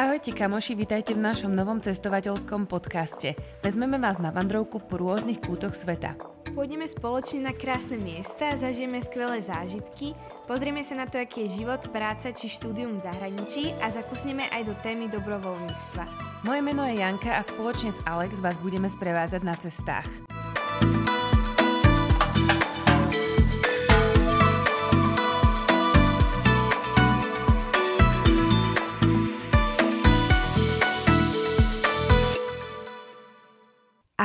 Ahojte kamoši, vítajte v našom novom cestovateľskom podcaste. Vezmeme vás na vandrovku po rôznych kútoch sveta. Pôjdeme spoločne na krásne miesta, zažijeme skvelé zážitky, pozrieme sa na to, aký je život, práca či štúdium v zahraničí a zakusneme aj do témy dobrovoľníctva. Moje meno je Janka a spoločne s Alex vás budeme sprevázať na cestách.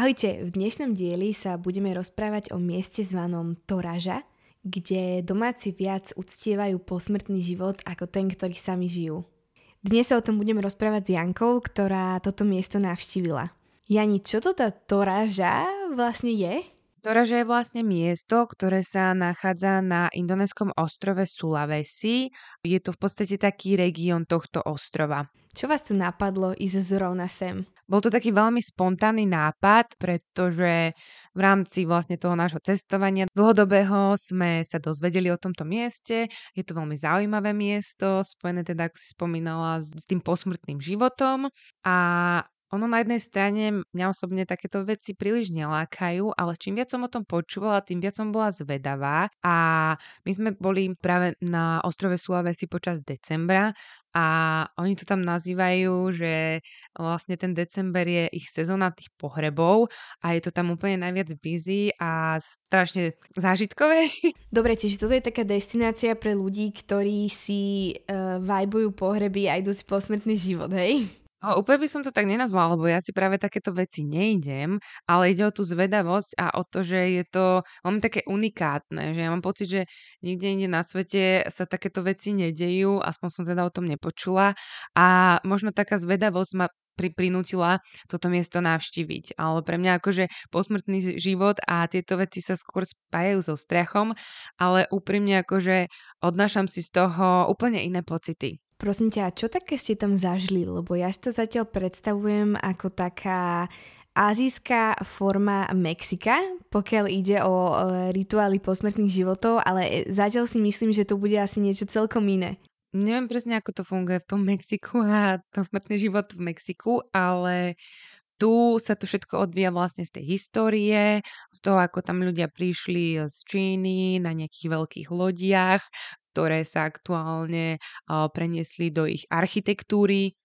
Ahojte, v dnešnom dieli sa budeme rozprávať o mieste zvanom Toraža, kde domáci viac uctievajú posmrtný život ako ten, ktorý sami žijú. Dnes sa o tom budeme rozprávať s Jankou, ktorá toto miesto navštívila. Jani, čo to tá Toraža vlastne je? Toraža je vlastne miesto, ktoré sa nachádza na indonéskom ostrove Sulawesi. Je to v podstate taký región tohto ostrova. Čo vás tu napadlo ísť zrovna sem? Bol to taký veľmi spontánny nápad, pretože v rámci vlastne toho nášho cestovania dlhodobého sme sa dozvedeli o tomto mieste. Je to veľmi zaujímavé miesto, spojené teda, ako si spomínala, s tým posmrtným životom. A ono na jednej strane mňa osobne takéto veci príliš nelákajú, ale čím viac som o tom počúvala, tým viac som bola zvedavá a my sme boli práve na ostrove Sulawesi počas decembra a oni to tam nazývajú, že vlastne ten december je ich sezóna tých pohrebov a je to tam úplne najviac busy a strašne zážitkové. Dobre, čiže toto je taká destinácia pre ľudí, ktorí si uh, vajbujú pohreby a idú si posmrtný život, hej? O, úplne by som to tak nenazvala, lebo ja si práve takéto veci nejdem, ale ide o tú zvedavosť a o to, že je to veľmi také unikátne, že ja mám pocit, že nikde inde na svete sa takéto veci nedejú, aspoň som teda o tom nepočula a možno taká zvedavosť ma pri, prinútila toto miesto navštíviť. Ale pre mňa akože posmrtný život a tieto veci sa skôr spájajú so strachom, ale úprimne akože odnášam si z toho úplne iné pocity. Prosím ťa, čo také ste tam zažili? Lebo ja si to zatiaľ predstavujem ako taká azijská forma Mexika, pokiaľ ide o rituály posmrtných životov, ale zatiaľ si myslím, že to bude asi niečo celkom iné. Neviem presne, ako to funguje v tom Mexiku a tom smrtný život v Mexiku, ale tu sa to všetko odvíja vlastne z tej histórie, z toho, ako tam ľudia prišli z Číny na nejakých veľkých lodiach, ktoré sa aktuálne preniesli do ich architektúry.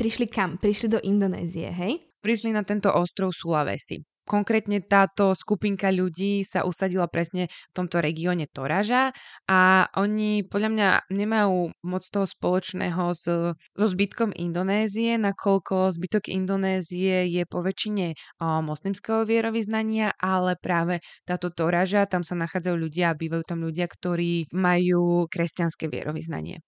Prišli kam? Prišli do Indonézie, hej? Prišli na tento ostrov Sulawesi. Konkrétne táto skupinka ľudí sa usadila presne v tomto regióne Toraža a oni podľa mňa nemajú moc toho spoločného s, so zbytkom Indonézie, nakoľko zbytok Indonézie je po väčšine moslimského vierovýznania, ale práve táto Toraža, tam sa nachádzajú ľudia a bývajú tam ľudia, ktorí majú kresťanské vierovýznanie.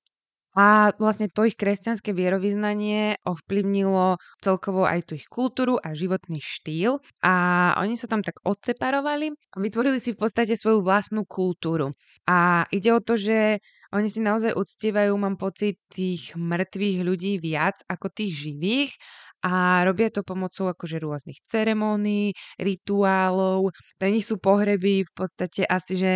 A vlastne to ich kresťanské vierovýznanie ovplyvnilo celkovo aj tú ich kultúru a životný štýl. A oni sa tam tak odseparovali a vytvorili si v podstate svoju vlastnú kultúru. A ide o to, že oni si naozaj uctievajú, mám pocit, tých mŕtvych ľudí viac ako tých živých a robia to pomocou akože rôznych ceremónií, rituálov. Pre nich sú pohreby v podstate asi, že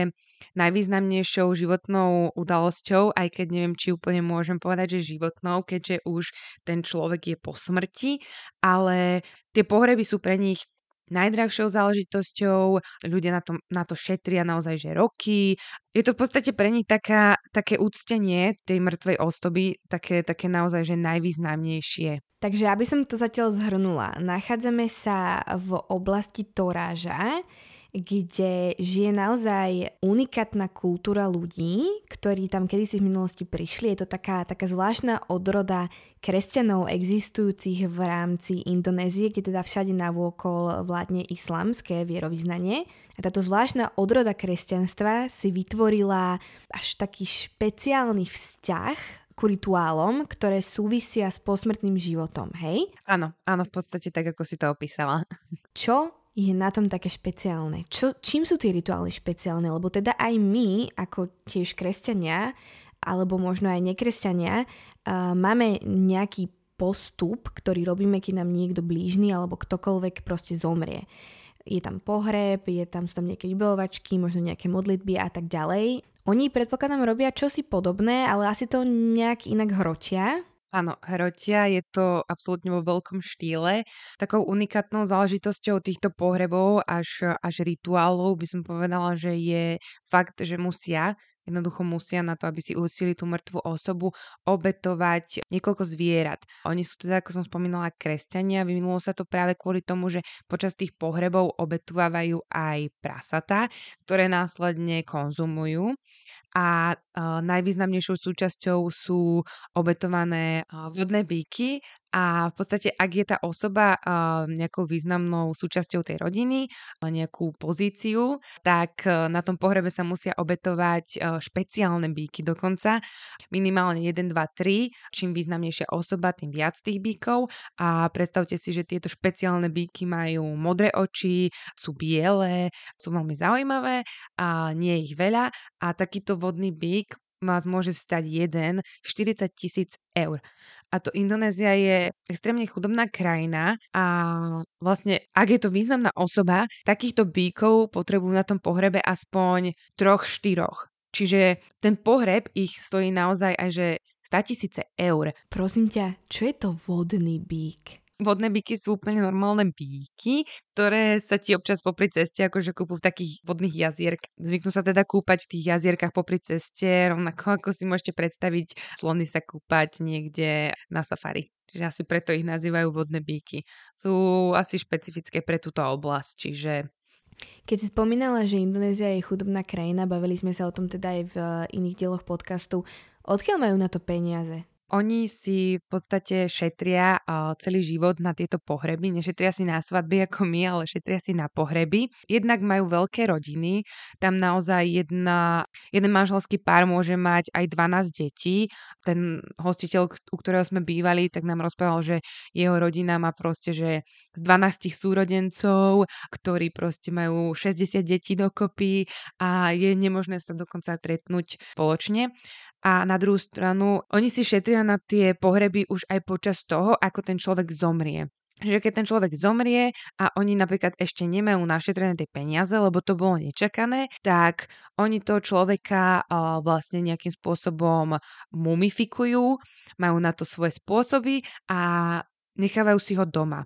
najvýznamnejšou životnou udalosťou, aj keď neviem, či úplne môžem povedať, že životnou, keďže už ten človek je po smrti, ale tie pohreby sú pre nich najdrahšou záležitosťou, ľudia na to, na to šetria naozaj, že roky. Je to v podstate pre nich taká, také úctenie tej mŕtvej osoby, také, také naozaj, že najvýznamnejšie. Takže aby som to zatiaľ zhrnula, nachádzame sa v oblasti Toráža, kde žije naozaj unikátna kultúra ľudí, ktorí tam kedysi v minulosti prišli. Je to taká, taká zvláštna odroda kresťanov existujúcich v rámci Indonézie, kde teda všade navôkol vládne islamské vierovýznanie. A táto zvláštna odroda kresťanstva si vytvorila až taký špeciálny vzťah ku rituálom, ktoré súvisia s posmrtným životom, hej? Áno, áno, v podstate tak, ako si to opísala. Čo je na tom také špeciálne? Čo, čím sú tie rituály špeciálne? Lebo teda aj my, ako tiež kresťania, alebo možno aj nekresťania, uh, máme nejaký postup, ktorý robíme, keď nám niekto blížny alebo ktokoľvek proste zomrie. Je tam pohreb, je tam, sú tam nejaké vybelovačky, možno nejaké modlitby a tak ďalej. Oni predpokladám robia čosi podobné, ale asi to nejak inak hrotia. Áno, hrotia je to absolútne vo veľkom štýle. Takou unikátnou záležitosťou týchto pohrebov až, až rituálov by som povedala, že je fakt, že musia Jednoducho musia na to, aby si uctili tú mŕtvu osobu, obetovať niekoľko zvierat. Oni sú teda, ako som spomínala, kresťania. Vyvinulo sa to práve kvôli tomu, že počas tých pohrebov obetovávajú aj prasata, ktoré následne konzumujú a uh, najvýznamnejšou súčasťou sú obetované uh, vodné bíky a v podstate, ak je tá osoba uh, nejakou významnou súčasťou tej rodiny, nejakú pozíciu, tak na tom pohrebe sa musia obetovať špeciálne bíky dokonca. Minimálne 1, 2, 3. Čím významnejšia osoba, tým viac tých bíkov. A predstavte si, že tieto špeciálne bíky majú modré oči, sú biele, sú veľmi zaujímavé a nie je ich veľa. A takýto vodný bík vás môže stať jeden 40 tisíc eur. A to Indonézia je extrémne chudobná krajina a vlastne, ak je to významná osoba, takýchto bíkov potrebujú na tom pohrebe aspoň troch, štyroch. Čiže ten pohreb ich stojí naozaj aj že 100 tisíce eur. Prosím ťa, čo je to vodný bík? Vodné byky sú úplne normálne bíky, ktoré sa ti občas popri ceste akože kúpu v takých vodných jazierkách. Zvyknú sa teda kúpať v tých jazierkách popri ceste, rovnako ako si môžete predstaviť slony sa kúpať niekde na safari. Čiže asi preto ich nazývajú vodné bíky. Sú asi špecifické pre túto oblasť, čiže keď si spomínala, že Indonézia je chudobná krajina, bavili sme sa o tom teda aj v iných dieloch podcastu, odkiaľ majú na to peniaze? Oni si v podstate šetria celý život na tieto pohreby. Nešetria si na svadby ako my, ale šetria si na pohreby. Jednak majú veľké rodiny. Tam naozaj jedna, jeden manželský pár môže mať aj 12 detí. Ten hostiteľ, u ktorého sme bývali, tak nám rozprával, že jeho rodina má proste, že z 12 súrodencov, ktorí proste majú 60 detí dokopy a je nemožné sa dokonca stretnúť spoločne a na druhú stranu oni si šetria na tie pohreby už aj počas toho, ako ten človek zomrie že keď ten človek zomrie a oni napríklad ešte nemajú našetrené tie peniaze, lebo to bolo nečakané, tak oni toho človeka vlastne nejakým spôsobom mumifikujú, majú na to svoje spôsoby a nechávajú si ho doma.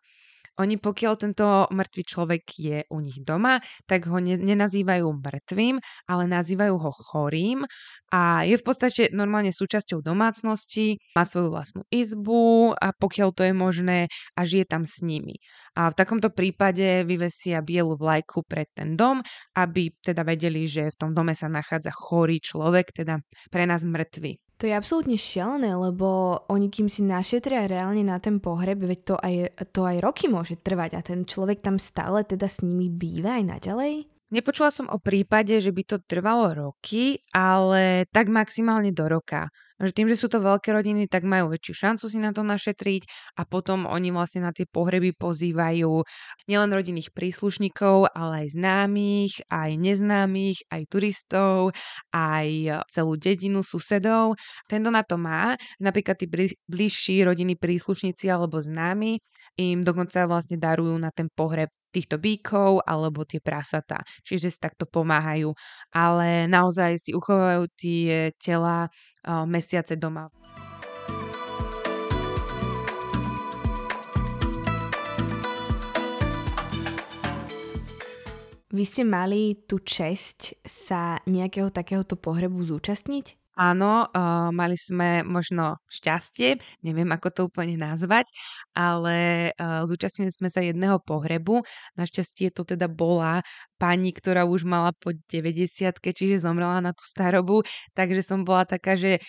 Oni pokiaľ tento mŕtvý človek je u nich doma, tak ho ne, nenazývajú mŕtvým, ale nazývajú ho chorým a je v podstate normálne súčasťou domácnosti, má svoju vlastnú izbu a pokiaľ to je možné a žije tam s nimi. A v takomto prípade vyvesia bielu vlajku pred ten dom, aby teda vedeli, že v tom dome sa nachádza chorý človek, teda pre nás mŕtvy. To je absolútne šialené, lebo oni kým si našetria reálne na ten pohreb, veď to aj, to aj roky môže trvať a ten človek tam stále teda s nimi býva aj naďalej? Nepočula som o prípade, že by to trvalo roky, ale tak maximálne do roka. Že tým, že sú to veľké rodiny, tak majú väčšiu šancu si na to našetriť a potom oni vlastne na tie pohreby pozývajú nielen rodinných príslušníkov, ale aj známych, aj neznámych, aj turistov, aj celú dedinu susedov. Tento na to má, napríklad tí bližší rodiny príslušníci alebo známi im dokonca vlastne darujú na ten pohreb týchto bíkov alebo tie prasatá. Čiže si takto pomáhajú. Ale naozaj si uchovajú tie tela mesiace doma. Vy ste mali tú česť sa nejakého takéhoto pohrebu zúčastniť? Áno, uh, mali sme možno šťastie, neviem ako to úplne nazvať, ale uh, zúčastnili sme sa jedného pohrebu. Našťastie to teda bola pani, ktorá už mala po 90 čiže zomrela na tú starobu, takže som bola taká, že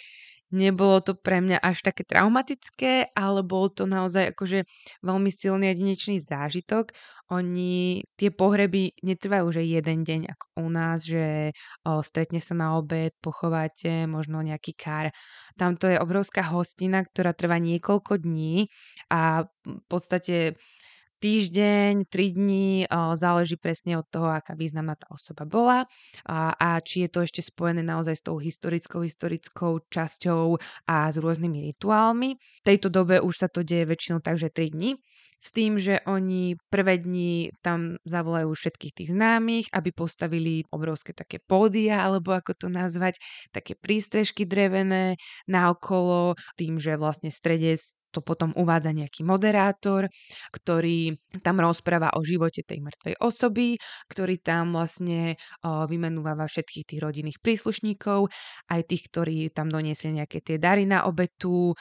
Nebolo to pre mňa až také traumatické, ale bol to naozaj akože veľmi silný jedinečný zážitok. Oni, tie pohreby netrvajú že jeden deň ako u nás, že o, stretne sa na obed, pochováte, možno nejaký kár. Tamto je obrovská hostina, ktorá trvá niekoľko dní a v podstate týždeň, tri dní, záleží presne od toho, aká významná tá osoba bola a, a či je to ešte spojené naozaj s tou historickou, historickou časťou a s rôznymi rituálmi. V tejto dobe už sa to deje väčšinou tak, že 3 dní s tým, že oni prvé dni tam zavolajú všetkých tých známych, aby postavili obrovské také pódia, alebo ako to nazvať, také prístrežky drevené naokolo, tým, že vlastne v strede to potom uvádza nejaký moderátor, ktorý tam rozpráva o živote tej mŕtvej osoby, ktorý tam vlastne vymenúva všetkých tých rodinných príslušníkov, aj tých, ktorí tam doniesli nejaké tie dary na obetu,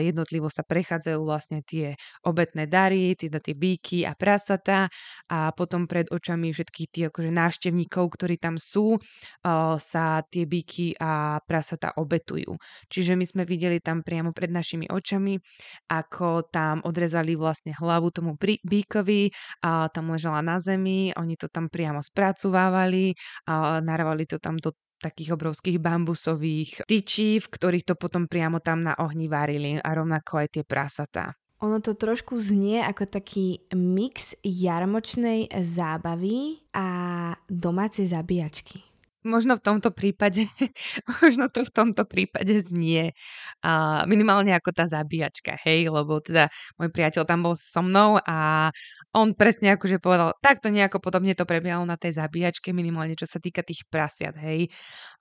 jednotlivo sa prechádzajú vlastne tie obetné dary, teda tie bíky a prasata a potom pred očami všetkých tých akože návštevníkov, ktorí tam sú, sa tie bíky a prasata obetujú. Čiže my sme videli tam priamo pred našimi očami, ako tam odrezali vlastne hlavu tomu bíkovi a tam ležala na zemi, oni to tam priamo spracovávali a narávali to tam do takých obrovských bambusových tyčí, v ktorých to potom priamo tam na ohni varili a rovnako aj tie prasatá. Ono to trošku znie ako taký mix jarmočnej zábavy a domácej zabíjačky. Možno v tomto prípade, možno to v tomto prípade znie uh, minimálne ako tá zabíjačka, hej, lebo teda môj priateľ tam bol so mnou a on presne akože povedal, takto nejako podobne to prebiehalo na tej zabíjačke, minimálne čo sa týka tých prasiat, hej.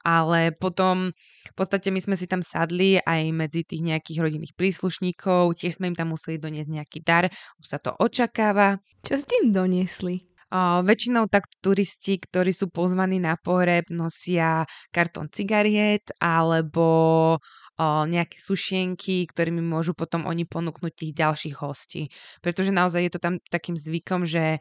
Ale potom v podstate my sme si tam sadli aj medzi tých nejakých rodinných príslušníkov, tiež sme im tam museli doniesť nejaký dar, už sa to očakáva. Čo ste im doniesli? Väčšinou tak turisti, ktorí sú pozvaní na pohreb, nosia kartón cigariet alebo nejaké sušienky, ktorými môžu potom oni ponúknuť tých ďalších hostí. Pretože naozaj je to tam takým zvykom, že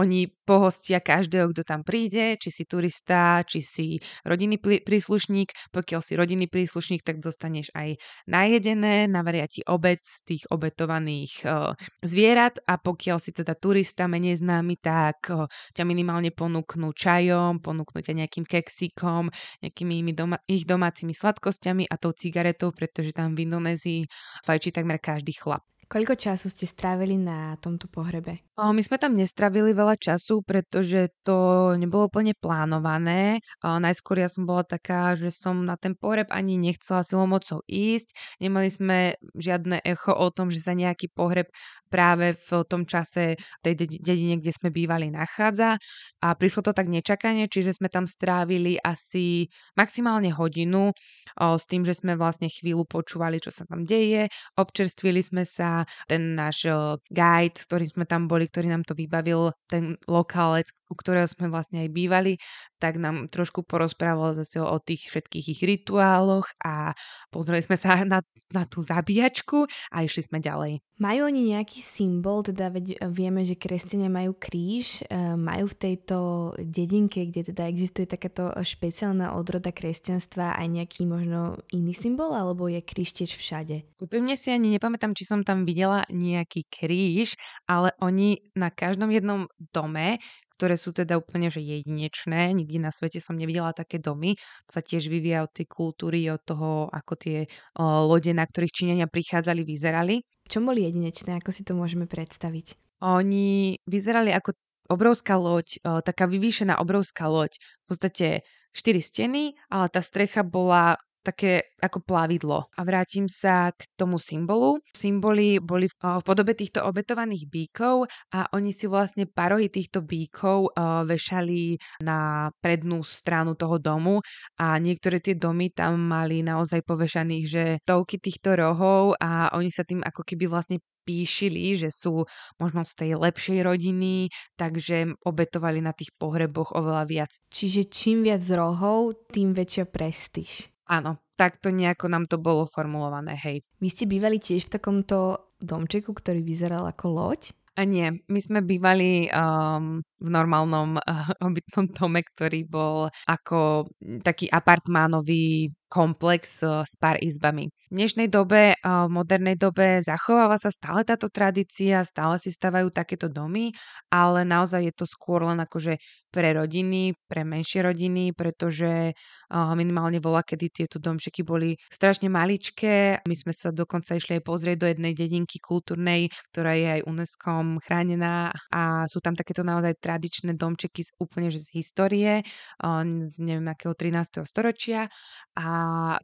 oni pohostia každého, kto tam príde, či si turista, či si rodinný príslušník. Pokiaľ si rodinný príslušník, tak dostaneš aj najedené, navaria ti obec tých obetovaných uh, zvierat a pokiaľ si teda turista menej známy, tak uh, ťa minimálne ponúknú čajom, ponúknú ťa nejakým keksíkom, nejakými doma, ich domácimi sladkosťami a tou cigaretou, pretože tam v Indonézii fajčí takmer každý chlap. Koľko času ste strávili na tomto pohrebe? My sme tam nestravili veľa času, pretože to nebolo úplne plánované. Najskôr ja som bola taká, že som na ten pohreb ani nechcela silou mocou ísť. Nemali sme žiadne echo o tom, že sa nejaký pohreb práve v tom čase tej dedine, kde sme bývali, nachádza. A prišlo to tak nečakane, čiže sme tam strávili asi maximálne hodinu s tým, že sme vlastne chvíľu počúvali, čo sa tam deje. Občerstvili sme sa ten náš guide, s ktorým sme tam boli, ktorý nám to vybavil, ten lokálec, u ktorého sme vlastne aj bývali, tak nám trošku porozprával zase o tých všetkých ich rituáloch a pozreli sme sa na, na tú zabíjačku a išli sme ďalej. Majú oni nejaký symbol, teda veď vieme, že kresťania majú kríž, e, majú v tejto dedinke, kde teda existuje takáto špeciálna odroda kresťanstva aj nejaký možno iný symbol, alebo je kríž tiež všade? Úplne si ani nepamätám, či som tam videla nejaký kríž, ale oni na každom jednom dome, ktoré sú teda úplne že jedinečné. Nikdy na svete som nevidela také domy. Sa tiež vyvíja od tej kultúry, od toho, ako tie o, lode, na ktorých Číňania prichádzali, vyzerali. Čo boli jedinečné? Ako si to môžeme predstaviť? Oni vyzerali ako obrovská loď, o, taká vyvýšená obrovská loď. V podstate štyri steny, ale tá strecha bola také ako plavidlo. A vrátim sa k tomu symbolu. Symboly boli v, v podobe týchto obetovaných bíkov a oni si vlastne parohy týchto bíkov uh, vešali na prednú stranu toho domu a niektoré tie domy tam mali naozaj povešaných, že stovky týchto rohov a oni sa tým ako keby vlastne píšili, že sú možno z tej lepšej rodiny, takže obetovali na tých pohreboch oveľa viac. Čiže čím viac rohov, tým väčšia prestíž. Áno, takto nejako nám to bolo formulované, hej. Vy ste bývali tiež v takomto domčeku, ktorý vyzeral ako loď? A nie, my sme bývali um, v normálnom uh, obytnom dome, ktorý bol ako taký apartmánový komplex uh, s pár izbami. V dnešnej dobe, uh, v modernej dobe zachováva sa stále táto tradícia, stále si stavajú takéto domy, ale naozaj je to skôr len akože pre rodiny, pre menšie rodiny, pretože minimálne vola, kedy tieto domčeky boli strašne maličké. My sme sa dokonca išli aj pozrieť do jednej dedinky kultúrnej, ktorá je aj UNESCO chránená a sú tam takéto naozaj tradičné domčeky z, úplne že z histórie, z neviem akého 13. storočia a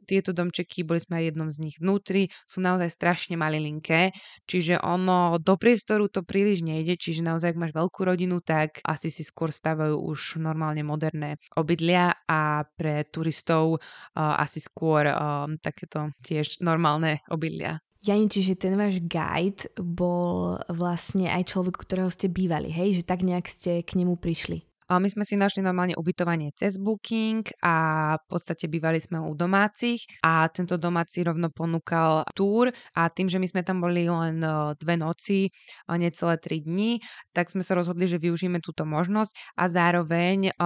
tieto domčeky, boli sme aj jednom z nich vnútri, sú naozaj strašne malilinké, čiže ono do priestoru to príliš nejde, čiže naozaj ak máš veľkú rodinu, tak asi si skôr stavajú už normálne moderné obydlia a pre turistov uh, asi skôr um, takéto tiež normálne obydlia. Jani, čiže ten váš guide bol vlastne aj človek, ktorého ste bývali, hej? Že tak nejak ste k nemu prišli. My sme si našli normálne ubytovanie cez Booking a v podstate bývali sme u domácich a tento domáci rovno ponúkal túr a tým, že my sme tam boli len e, dve noci, necelé tri dni, tak sme sa rozhodli, že využijeme túto možnosť a zároveň e,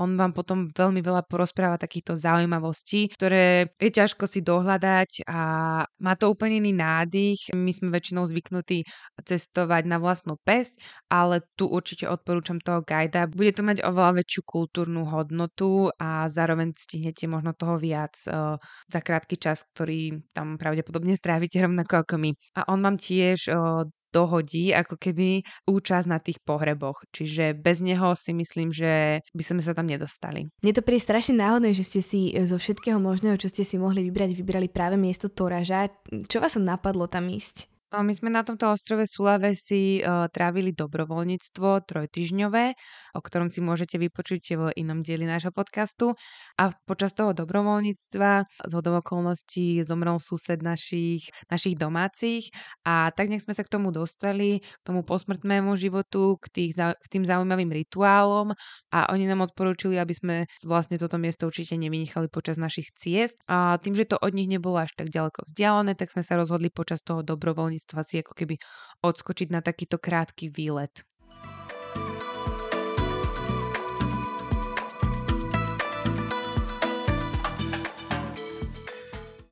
on vám potom veľmi veľa porozpráva takýchto zaujímavostí, ktoré je ťažko si dohľadať a má to úplne iný nádych. My sme väčšinou zvyknutí cestovať na vlastnú pesť, ale tu určite odporúčam toho guida. Bude to mať oveľa väčšiu kultúrnu hodnotu a zároveň stihnete možno toho viac uh, za krátky čas, ktorý tam pravdepodobne strávite rovnako ako my. A on vám tiež uh, dohodí ako keby účasť na tých pohreboch. Čiže bez neho si myslím, že by sme sa tam nedostali. Mne to príde strašne náhodné, že ste si e, zo všetkého možného, čo ste si mohli vybrať, vybrali práve miesto Toraža. Čo vás napadlo tam ísť? My sme na tomto ostrove Sulawesi uh, trávili dobrovoľníctvo trojtyžňové, o ktorom si môžete vypočuť v inom dieli nášho podcastu. A počas toho dobrovoľníctva z okolností zomrel sused našich, našich domácich a tak nech sme sa k tomu dostali, k tomu posmrtnému životu, k, tých, k tým zaujímavým rituálom a oni nám odporúčili, aby sme vlastne toto miesto určite nevynechali počas našich ciest. A tým, že to od nich nebolo až tak ďaleko vzdialené, tak sme sa rozhodli počas toho dobrovoľníctva zdravotníctva si ako keby odskočiť na takýto krátky výlet.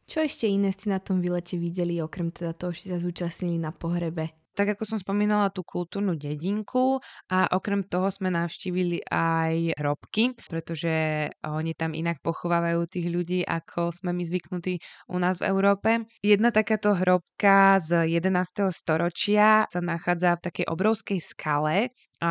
Čo ešte iné ste na tom výlete videli, okrem teda toho, že sa zúčastnili na pohrebe? Tak ako som spomínala tú kultúrnu dedinku a okrem toho sme navštívili aj hrobky, pretože oni tam inak pochovávajú tých ľudí, ako sme my zvyknutí u nás v Európe. Jedna takáto hrobka z 11. storočia sa nachádza v takej obrovskej skale, a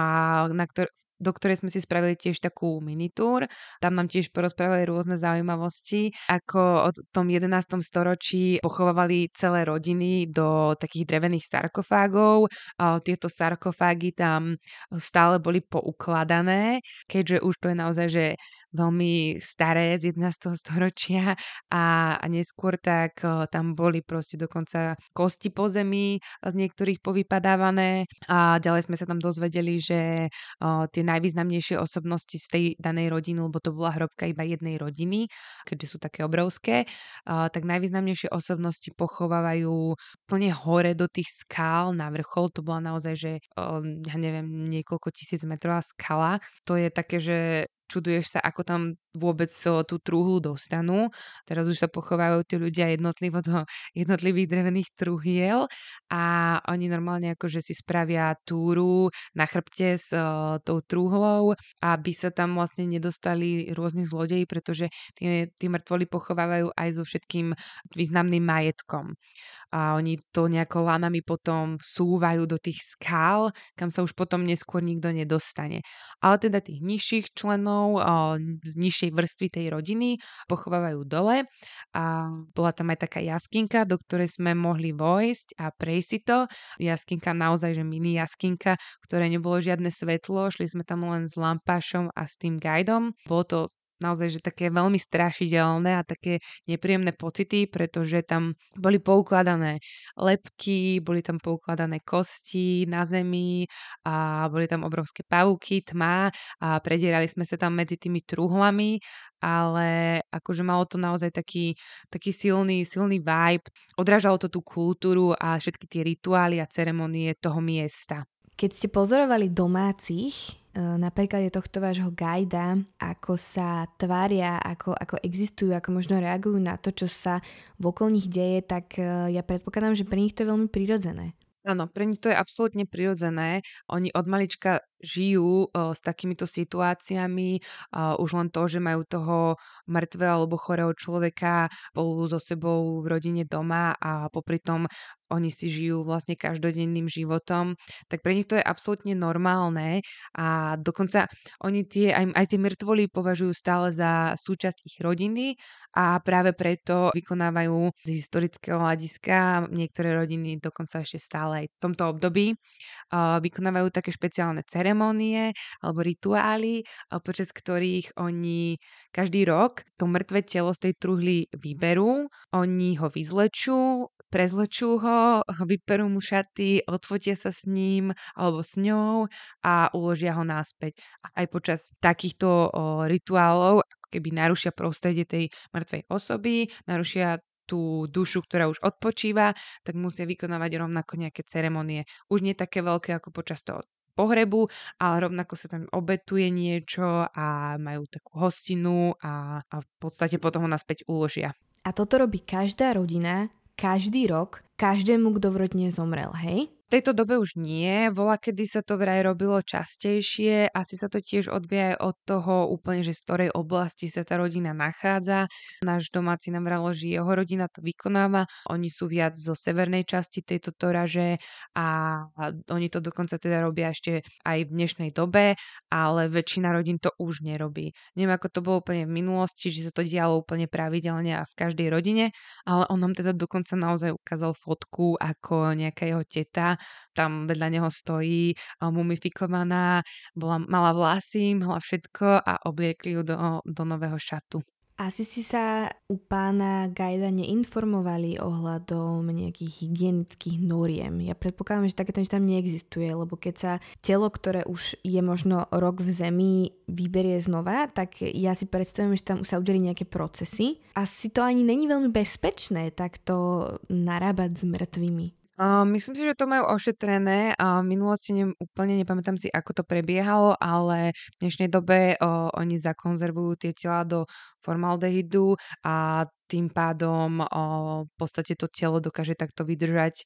na ktor- do ktorej sme si spravili tiež takú minitúr. Tam nám tiež porozprávali rôzne zaujímavosti, ako od tom 11. storočí pochovávali celé rodiny do takých drevených sarkofágov. Tieto sarkofágy tam stále boli poukladané, keďže už to je naozaj, že veľmi staré z 11. storočia a, a neskôr tak o, tam boli proste dokonca kosti po zemi z niektorých povypadávané a ďalej sme sa tam dozvedeli, že o, tie najvýznamnejšie osobnosti z tej danej rodiny, lebo to bola hrobka iba jednej rodiny, keďže sú také obrovské, o, tak najvýznamnejšie osobnosti pochovávajú plne hore do tých skál na vrchol. To bola naozaj, že o, ja neviem, niekoľko tisíc metrová skala. To je také, že čuduješ sa, ako tam vôbec tú truhlu dostanú. Teraz už sa pochovajú tí ľudia jednotlivo do jednotlivých drevených truhiel a oni normálne akože si spravia túru na chrbte s uh, tou truhlou, aby sa tam vlastne nedostali rôzni zlodeji, pretože tí, tí mŕtvoli pochovávajú aj so všetkým významným majetkom a oni to nejako lanami potom vsúvajú do tých skál, kam sa už potom neskôr nikto nedostane. Ale teda tých nižších členov z nižšej vrstvy tej rodiny pochovávajú dole a bola tam aj taká jaskinka, do ktorej sme mohli vojsť a prejsť si to. Jaskinka naozaj, že mini jaskinka, v ktorej nebolo žiadne svetlo, šli sme tam len s lampášom a s tým guidom. Bolo to naozaj, že také veľmi strašidelné a také nepríjemné pocity, pretože tam boli poukladané lepky, boli tam poukladané kosti na zemi a boli tam obrovské pavúky, tma a predierali sme sa tam medzi tými truhlami, ale akože malo to naozaj taký, taký silný, silný vibe. Odrážalo to tú kultúru a všetky tie rituály a ceremonie toho miesta. Keď ste pozorovali domácich, napríklad je tohto vášho gajda, ako sa tvária, ako, ako existujú, ako možno reagujú na to, čo sa v okolných deje, tak e, ja predpokladám, že pre nich to je veľmi prirodzené. Áno, pre nich to je absolútne prirodzené. Oni od malička žijú uh, s takýmito situáciami. Uh, už len to, že majú toho mŕtvého alebo chorého človeka spolu so sebou v rodine doma a popri tom oni si žijú vlastne každodenným životom, tak pre nich to je absolútne normálne a dokonca oni tie, aj, aj tie mŕtvoly považujú stále za súčasť ich rodiny a práve preto vykonávajú z historického hľadiska niektoré rodiny dokonca ešte stále aj v tomto období uh, vykonávajú také špeciálne ceremónie alebo rituály, počas ktorých oni každý rok to mŕtve telo z tej truhly vyberú, oni ho vyzlečú, prezlečú ho, vyperú mu šaty, odfotia sa s ním alebo s ňou a uložia ho náspäť. Aj počas takýchto rituálov, keby narušia prostredie tej mŕtvej osoby, narušia tú dušu, ktorá už odpočíva, tak musia vykonávať rovnako nejaké ceremonie. Už nie také veľké ako počas toho pohrebu, ale rovnako sa tam obetuje niečo a majú takú hostinu a, a v podstate potom ho naspäť uložia. A toto robí každá rodina každý rok každému, kto v rodine zomrel, hej? Tejto dobe už nie, vola kedy sa to vraj robilo častejšie, asi sa to tiež odvie aj od toho úplne, že z ktorej oblasti sa tá rodina nachádza. Náš domáci nám vralo, že jeho rodina to vykonáva, oni sú viac zo severnej časti tejto toraže a oni to dokonca teda robia ešte aj v dnešnej dobe, ale väčšina rodín to už nerobí. Neviem, ako to bolo úplne v minulosti, že sa to dialo úplne pravidelne a v každej rodine, ale on nám teda dokonca naozaj ukázal fotku, ako nejaká jeho teta tam vedľa neho stojí mumifikovaná, bola, mala vlasy, mala všetko a obliekli ju do, do nového šatu. Asi si sa u pána Gajda neinformovali ohľadom nejakých hygienických noriem. Ja predpokladám, že takéto nič tam neexistuje, lebo keď sa telo, ktoré už je možno rok v zemi, vyberie znova, tak ja si predstavujem, že tam sa udeli nejaké procesy. Asi to ani není veľmi bezpečné takto narábať s mŕtvými. Myslím si, že to majú ošetrené. Uh, v minulosti ne, úplne nepamätám si, ako to prebiehalo, ale v dnešnej dobe uh, oni zakonzervujú tie tela do formaldehydu a tým pádom v podstate to telo dokáže takto vydržať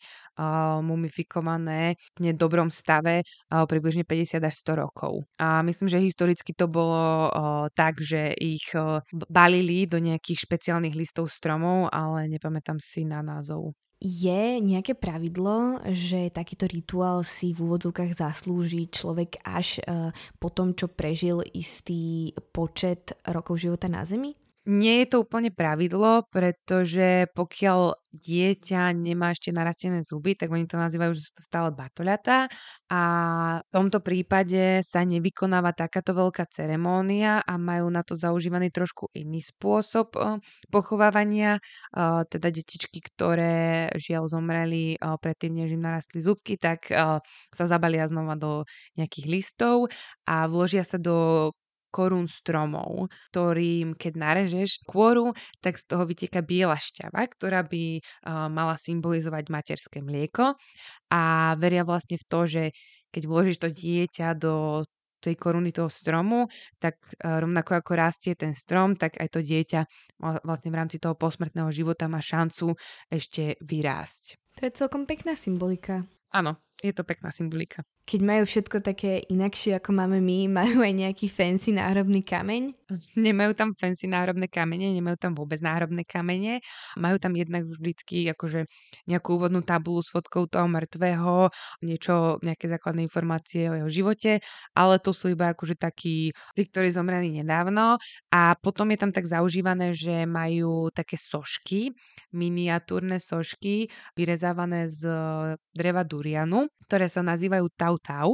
mumifikované v nedobrom stave približne 50 až 100 rokov. A myslím, že historicky to bolo tak, že ich balili do nejakých špeciálnych listov stromov, ale nepamätám si na názov je nejaké pravidlo, že takýto rituál si v úvodzovkách zaslúži človek až uh, po tom, čo prežil istý počet rokov života na Zemi? Nie je to úplne pravidlo, pretože pokiaľ dieťa nemá ešte narastené zuby, tak oni to nazývajú, že sú to stále batoľatá. A v tomto prípade sa nevykonáva takáto veľká ceremónia a majú na to zaužívaný trošku iný spôsob pochovávania, teda detičky, ktoré žiaľ zomreli predtým, než im narastli zubky, tak sa zabalia znova do nejakých listov a vložia sa do korún stromov, ktorým keď narežeš kôru, tak z toho vytieka biela šťava, ktorá by mala symbolizovať materské mlieko a veria vlastne v to, že keď vložíš to dieťa do tej koruny toho stromu, tak rovnako ako rastie ten strom, tak aj to dieťa vlastne v rámci toho posmrtného života má šancu ešte vyrásť. To je celkom pekná symbolika. Áno, je to pekná symbolika keď majú všetko také inakšie, ako máme my, majú aj nejaký fancy náhrobný kameň? Nemajú tam fancy náhrobné kamene, nemajú tam vôbec náhrobné kamene. Majú tam jednak vždycky akože nejakú úvodnú tabulu s fotkou toho mŕtvého, niečo, nejaké základné informácie o jeho živote, ale to sú iba akože takí, ktorí zomreli nedávno a potom je tam tak zaužívané, že majú také sošky, miniatúrne sošky, vyrezávané z dreva durianu, ktoré sa nazývajú tau tau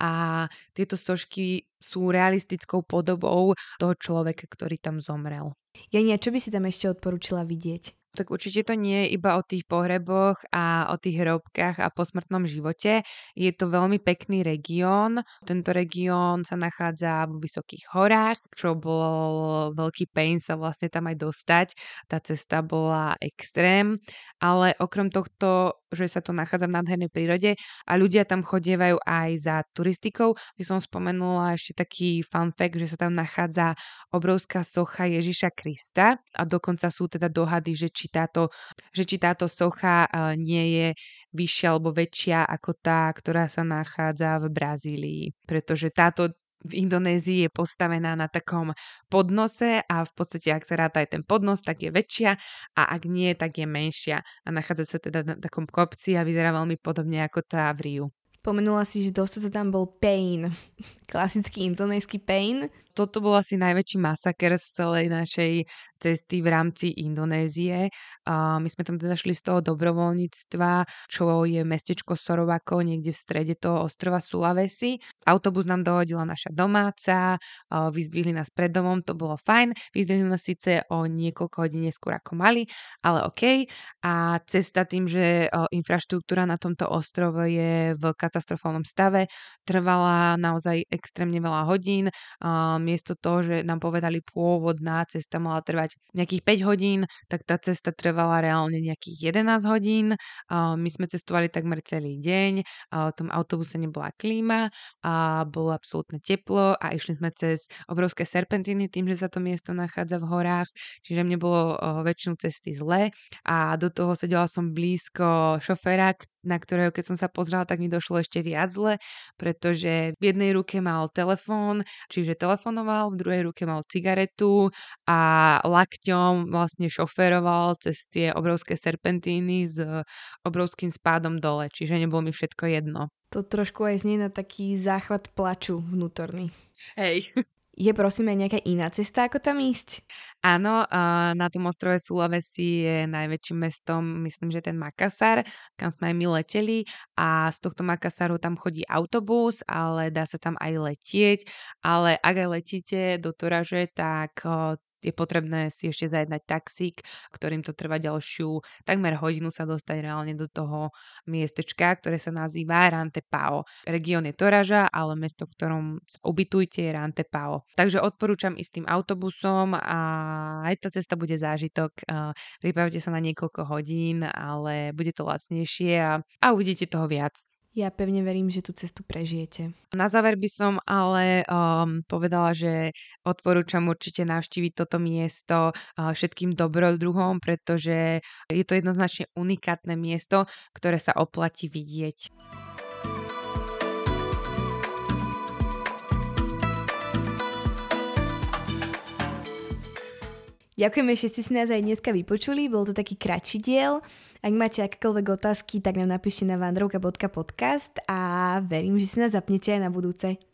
a tieto sošky sú realistickou podobou toho človeka, ktorý tam zomrel. Jania, čo by si tam ešte odporúčila vidieť? Tak určite to nie je iba o tých pohreboch a o tých hrobkách a posmrtnom živote. Je to veľmi pekný región. Tento región sa nachádza v vysokých horách, čo bol veľký pain sa vlastne tam aj dostať. Tá cesta bola extrém, ale okrem tohto že sa to nachádza v nádhernej prírode a ľudia tam chodievajú aj za turistikou. By som spomenula ešte taký fun fact, že sa tam nachádza obrovská socha Ježiša Krista a dokonca sú teda dohady, že či táto, že či táto socha nie je vyššia alebo väčšia ako tá, ktorá sa nachádza v Brazílii. Pretože táto v Indonézii je postavená na takom podnose a v podstate, ak sa ráta aj ten podnos, tak je väčšia a ak nie, tak je menšia a nachádza sa teda na takom kopci a vyzerá veľmi podobne ako tá v Riu. Spomenula si, že dosť tam bol pain, klasický indonésky pain. Toto bol asi najväčší masaker z celej našej cesty v rámci Indonézie. Uh, my sme tam teda šli z toho dobrovoľníctva, čo je mestečko Sorovako, niekde v strede toho ostrova Sulawesi. Autobus nám dohodila naša domáca, uh, vyzdvihli nás pred domom, to bolo fajn. Vyzdvihli nás síce o niekoľko hodín neskôr ako mali, ale OK. A cesta tým, že uh, infraštruktúra na tomto ostrove je v katastrofálnom stave, trvala naozaj extrémne veľa hodín. Uh, miesto toho, že nám povedali pôvodná cesta mala trvať nejakých 5 hodín, tak tá cesta trvala reálne nejakých 11 hodín. My sme cestovali takmer celý deň, v tom autobuse nebola klíma a bolo absolútne teplo a išli sme cez obrovské serpentíny tým, že sa to miesto nachádza v horách, čiže mne bolo väčšinu cesty zle a do toho sedela som blízko šoféra, na ktorého keď som sa pozrela, tak mi došlo ešte viac zle, pretože v jednej ruke mal telefón, čiže telefonoval, v druhej ruke mal cigaretu a lakťom vlastne šoferoval cez tie obrovské serpentíny s obrovským spádom dole, čiže nebolo mi všetko jedno. To trošku aj znie na taký záchvat plaču vnútorný. Hej. Je prosím aj nejaká iná cesta, ako tam ísť? Áno, na tom ostrove Sulawesi je najväčším mestom, myslím, že ten Makassar, kam sme aj my leteli a z tohto Makassaru tam chodí autobus, ale dá sa tam aj letieť, ale ak aj letíte do Toraže, tak je potrebné si ešte zajednať taxík, ktorým to trvá ďalšiu takmer hodinu sa dostať reálne do toho miestečka, ktoré sa nazýva Rante Pao. Región je Toraža, ale mesto, v ktorom sa ubytujte je Rante Pao. Takže odporúčam ísť tým autobusom a aj tá cesta bude zážitok. Pripravte sa na niekoľko hodín, ale bude to lacnejšie a, a uvidíte toho viac. Ja pevne verím, že tú cestu prežijete. Na záver by som ale um, povedala, že odporúčam určite navštíviť toto miesto uh, všetkým dobrodruhom, pretože je to jednoznačne unikátne miesto, ktoré sa oplatí vidieť. Ďakujeme, že ste si nás aj dneska vypočuli, bol to taký kratší diel. Ak máte akékoľvek otázky, tak nám napíšte na vandrovka.podcast a verím, že si nás zapnete aj na budúce.